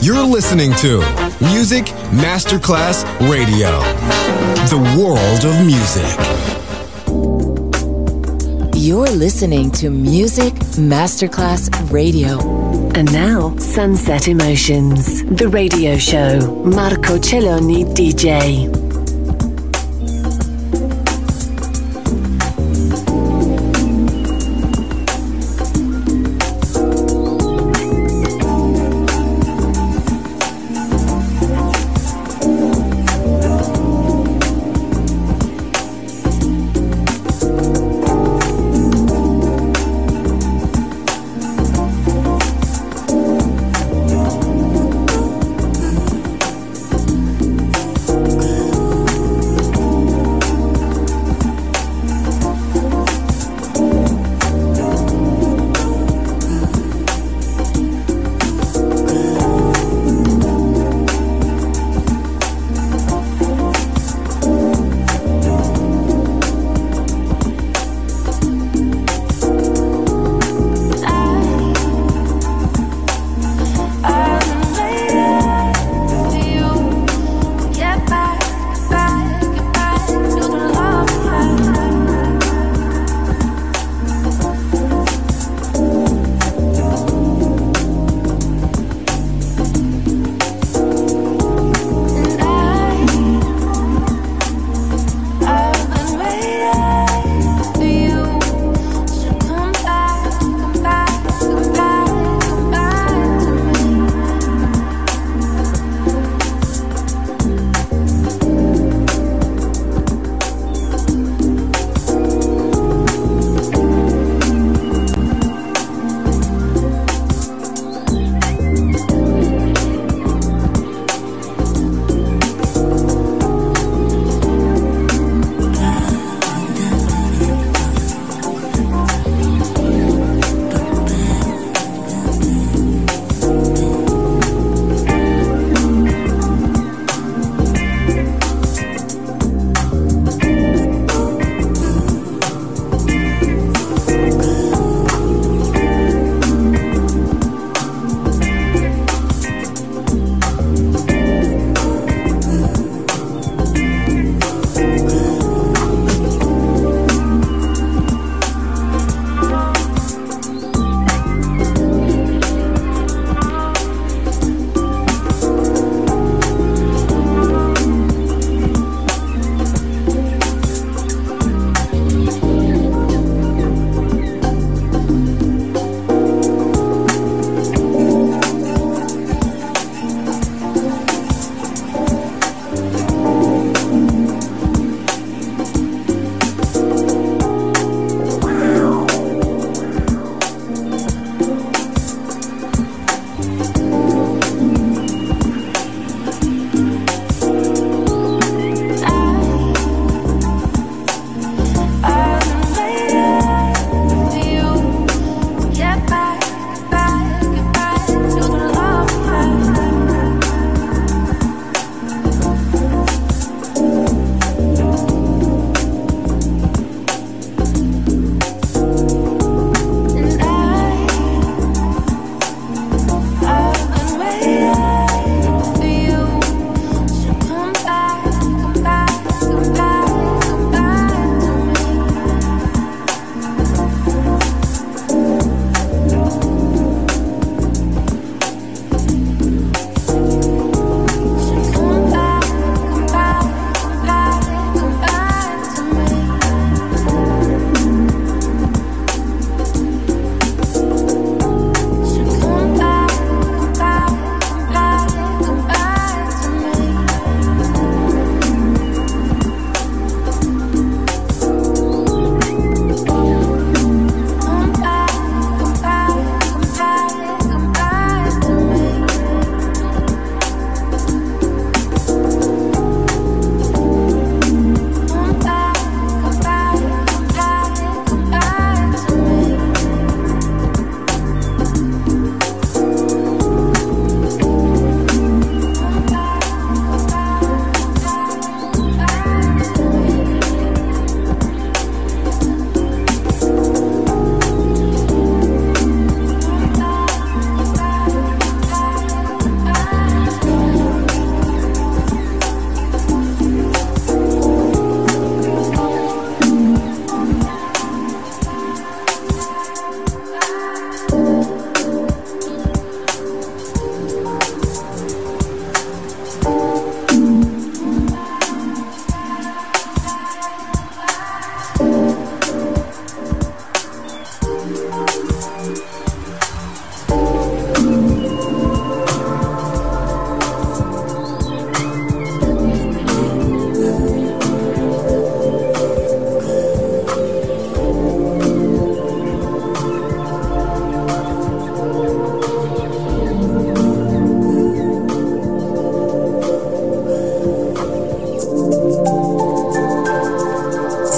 You're listening to Music Masterclass Radio, the world of music. You're listening to Music Masterclass Radio. And now, Sunset Emotions, the radio show. Marco Celloni, DJ.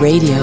Radio,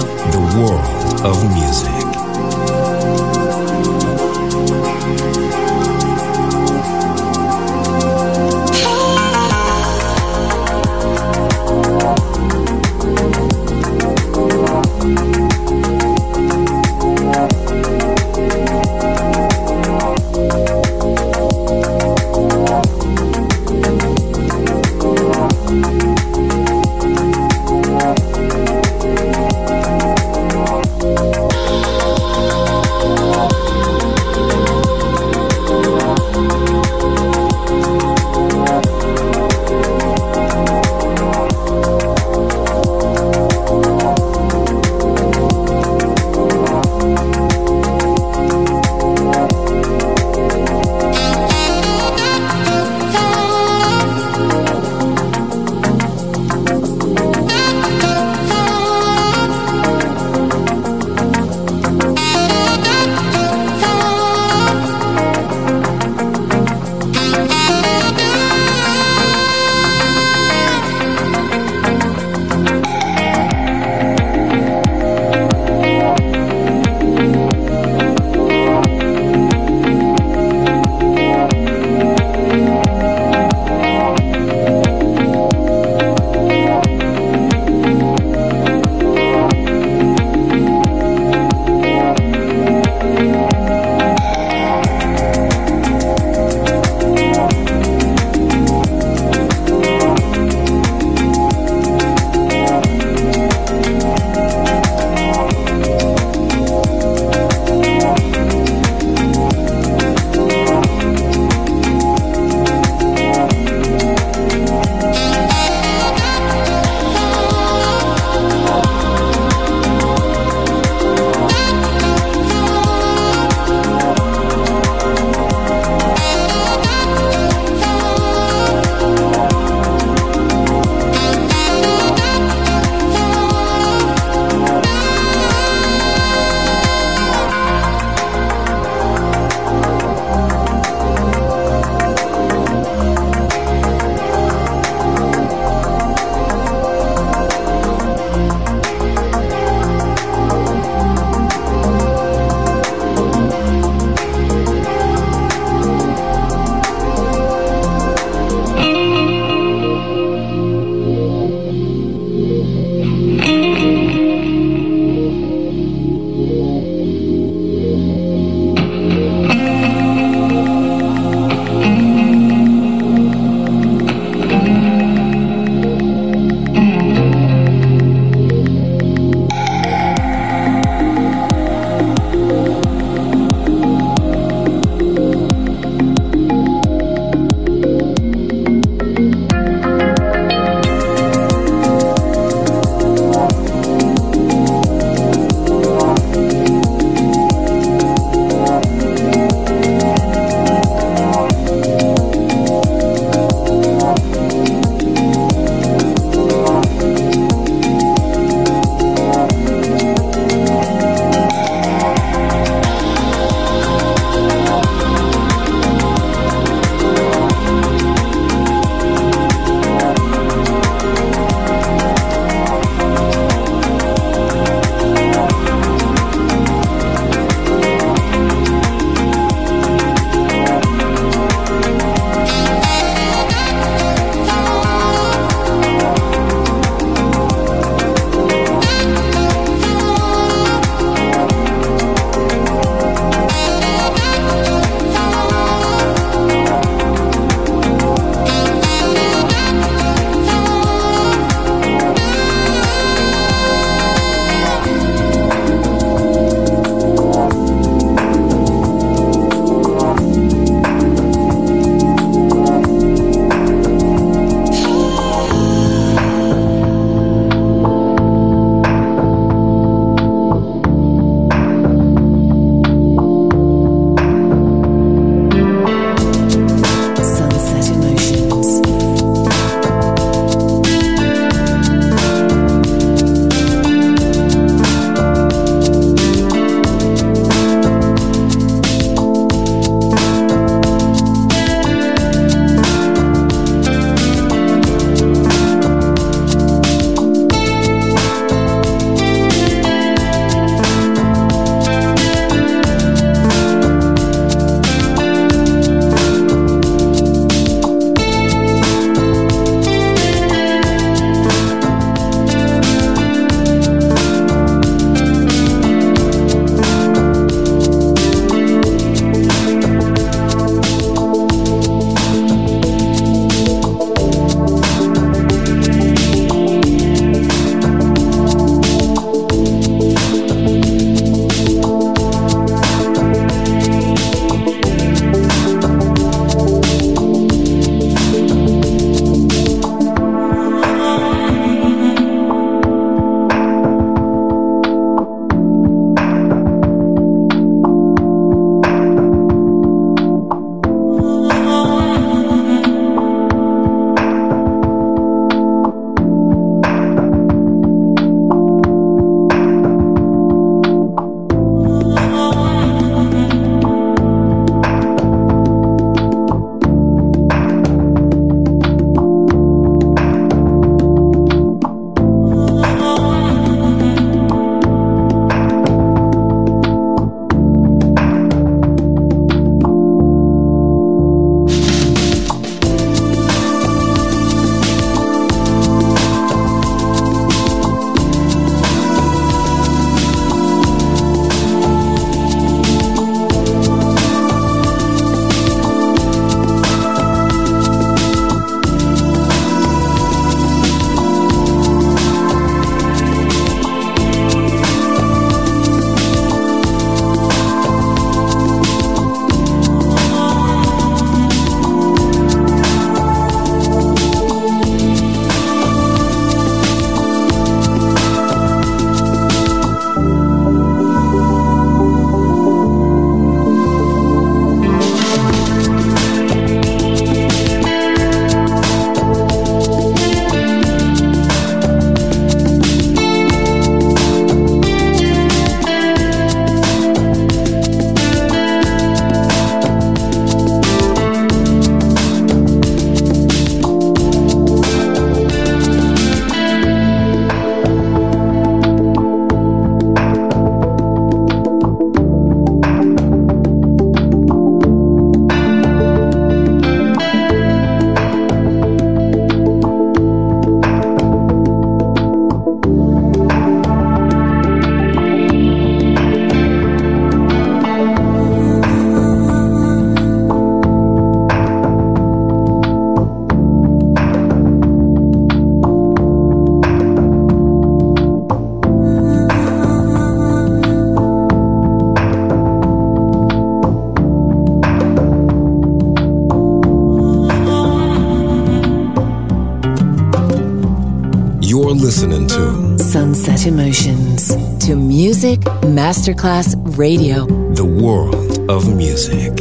Sunset Emotions to Music Masterclass Radio, the world of music.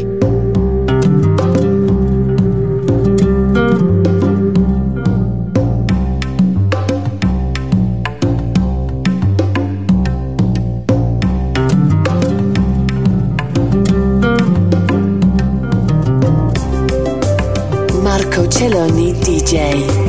Marco Celloni DJ.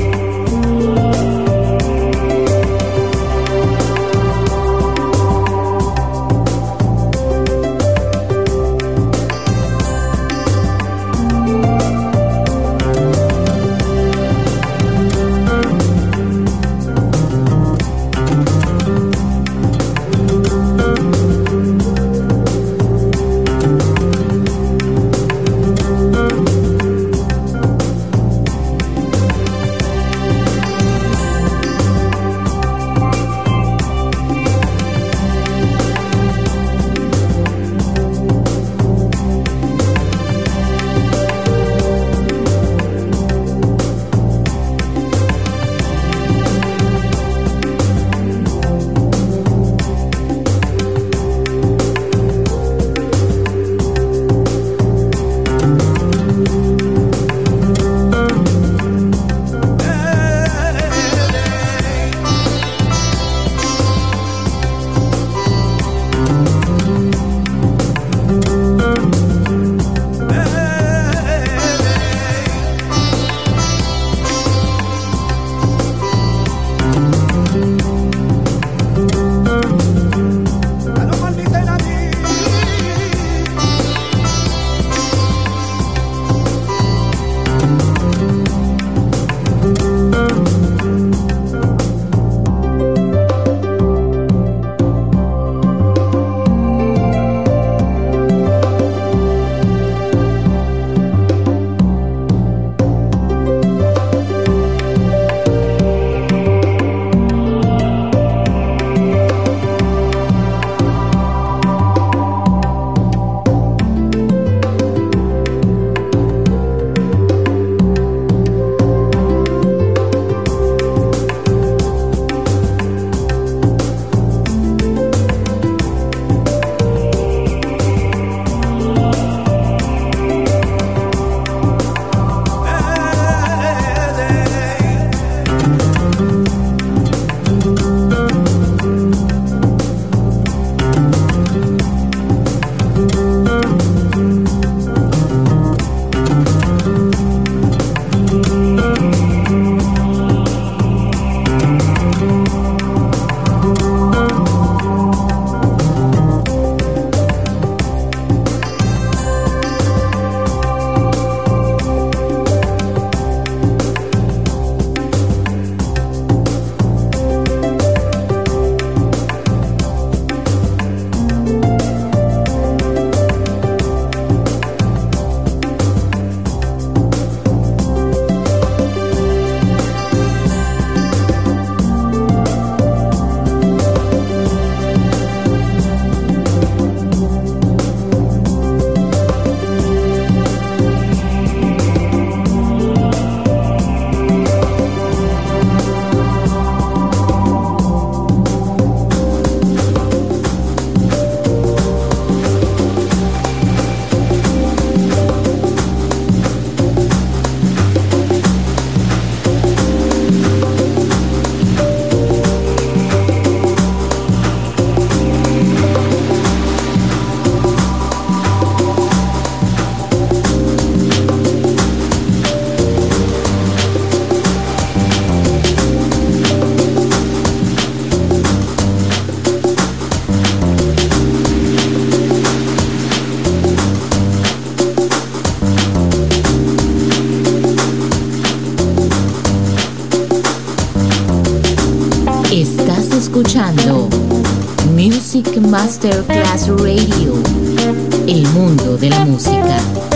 Masterclass Radio, el mundo de la música.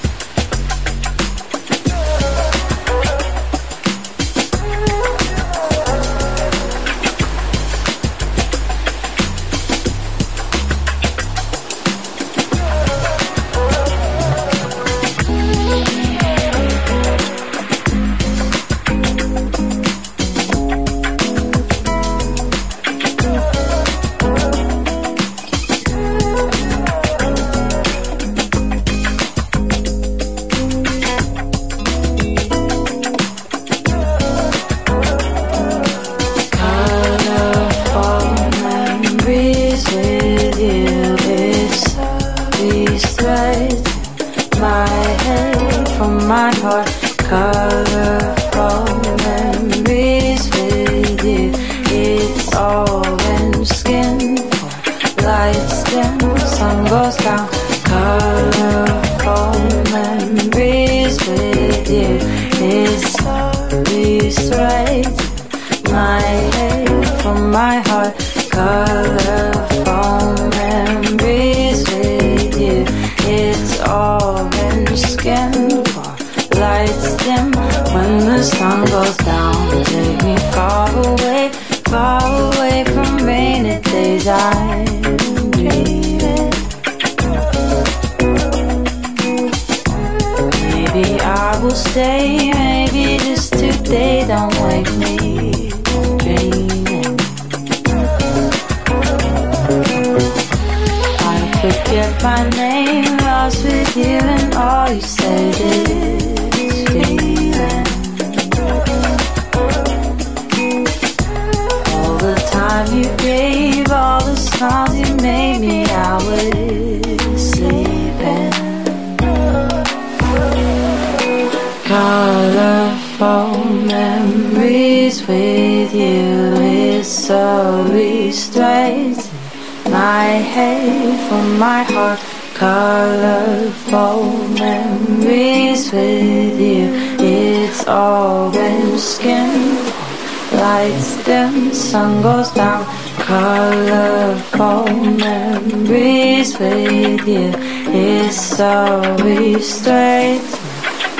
sun goes down. Colorful memories with you is always straight.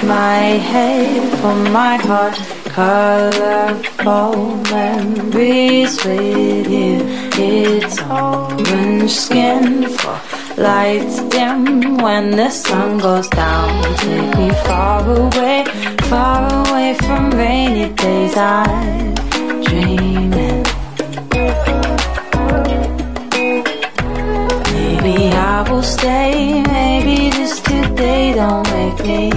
My head for my heart. Colorful memories with you. It's orange skin for lights dim when the sun goes down. Take me far away, far away from rainy days. I dream. will stay. Maybe just today don't make me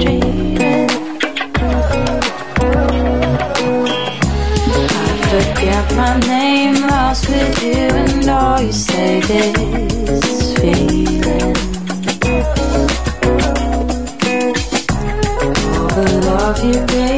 dreaming. I forget my name, lost with you, and all you say is feeling. All the love you gave.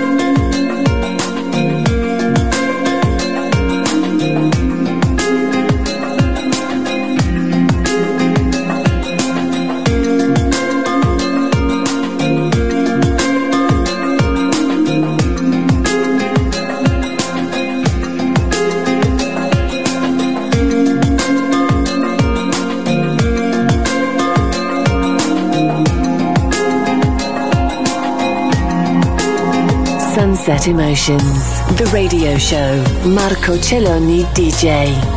Sunset Emotions, the radio show. Marco Celloni DJ.